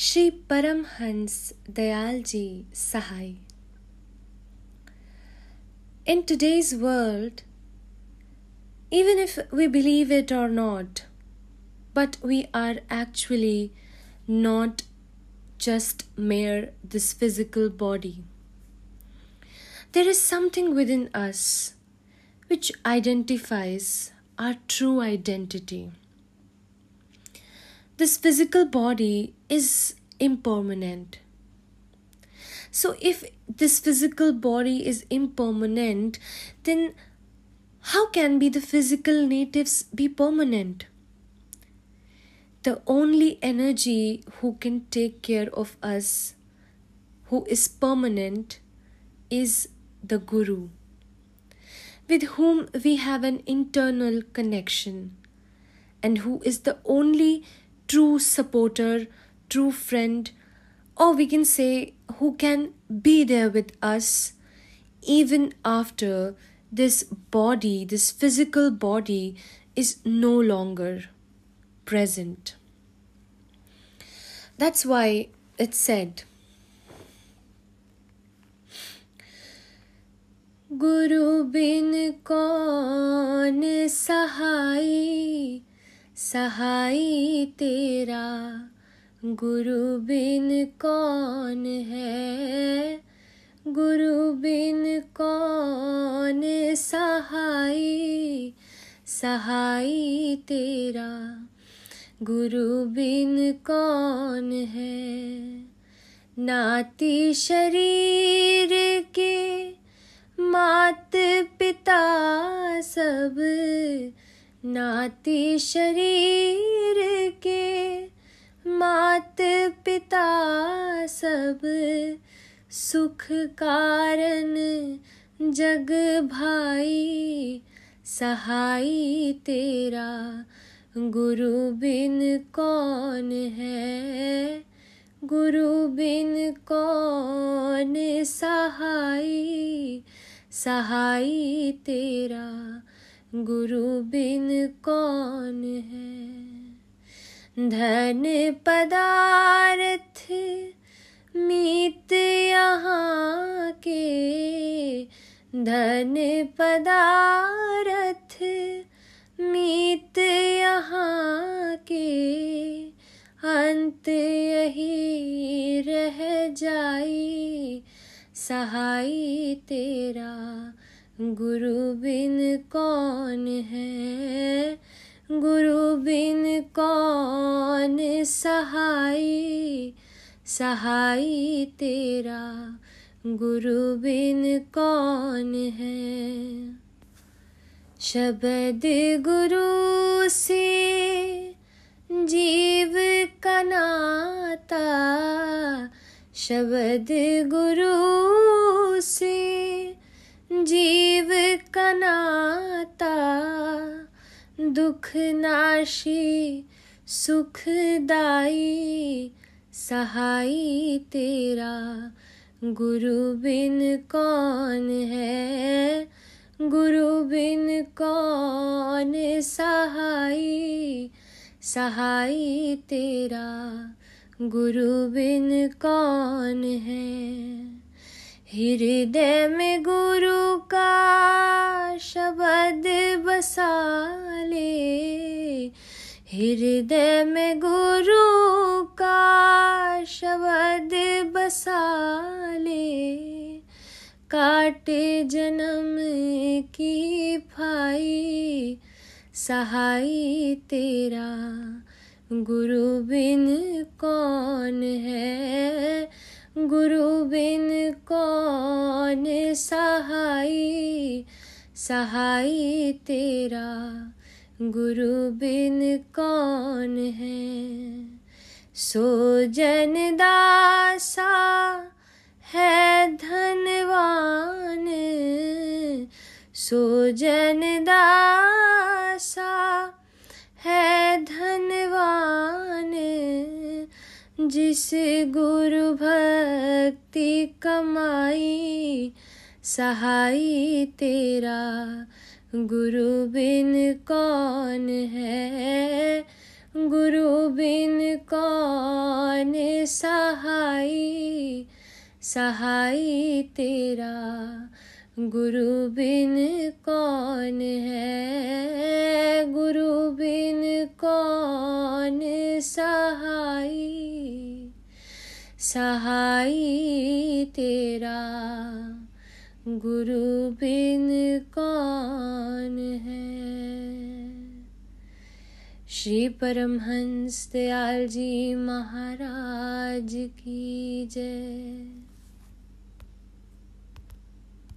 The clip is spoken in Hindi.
Shri Paramhans Dayalji Sahai. In today's world, even if we believe it or not, but we are actually not just mere this physical body. There is something within us which identifies our true identity. This physical body is impermanent. So, if this physical body is impermanent, then how can be the physical natives be permanent? The only energy who can take care of us, who is permanent, is the Guru, with whom we have an internal connection, and who is the only true supporter, true friend, or we can say who can be there with us even after this body, this physical body, is no longer present. That's why it said, गुरु बिन कौन सहाई सहाय तेरा गुरु बिन कौन है? गुरु बिन कौन सहाय सहाय तेरा। गुरु बिन कौन है? नाती शरीर के मात पिता सब। नाती शरीर के मात पिता सब सुख कारण जग भाई सहाय तेरा गुरु बिन कौन है? गुरु बिन कौन सहाय सहाय तेरा गुरु बिन कौन है? धन पदार्थ मीत यहाँ के धन पदार्थ मीत यहाँ के अंत यही रह जाई। सहाय तेरा गुरु बिन कौन है? गुरु बिन कौन सहाय सहाय तेरा गुरु बिन कौन है? शब्द गुरु से जीव का नाता शब्द गुरु से जीव का नाता दुख नाशी, सुखदाई सहाय तेरा। गुरु बिन कौन है? गुरु बिन कौन सहाय सहाय तेरा। गुरु बिन कौन है? हृदय में गुरु का हृदय में गुरु का शब्द बसा ले। काटे जन्म की फाई सहाय तेरा। गुरु बिन कौन है? गुरु बिन कौन सहाय सहाय तेरा। गुरु बिन कौन है? सो जन दासा है धनवान। सो जन दासा है धनवान। जिस गुरु भक्ति कमाई, सहाई तेरा गुरु बिन कौन है? गुरु बिन कौन सहाय सहाय तेरा गुरु बिन कौन है? गुरु बिन कौन सहाय सहाय तेरा गुरु बिन कौन है। श्री परमहंस दयाल जी महाराज की जय।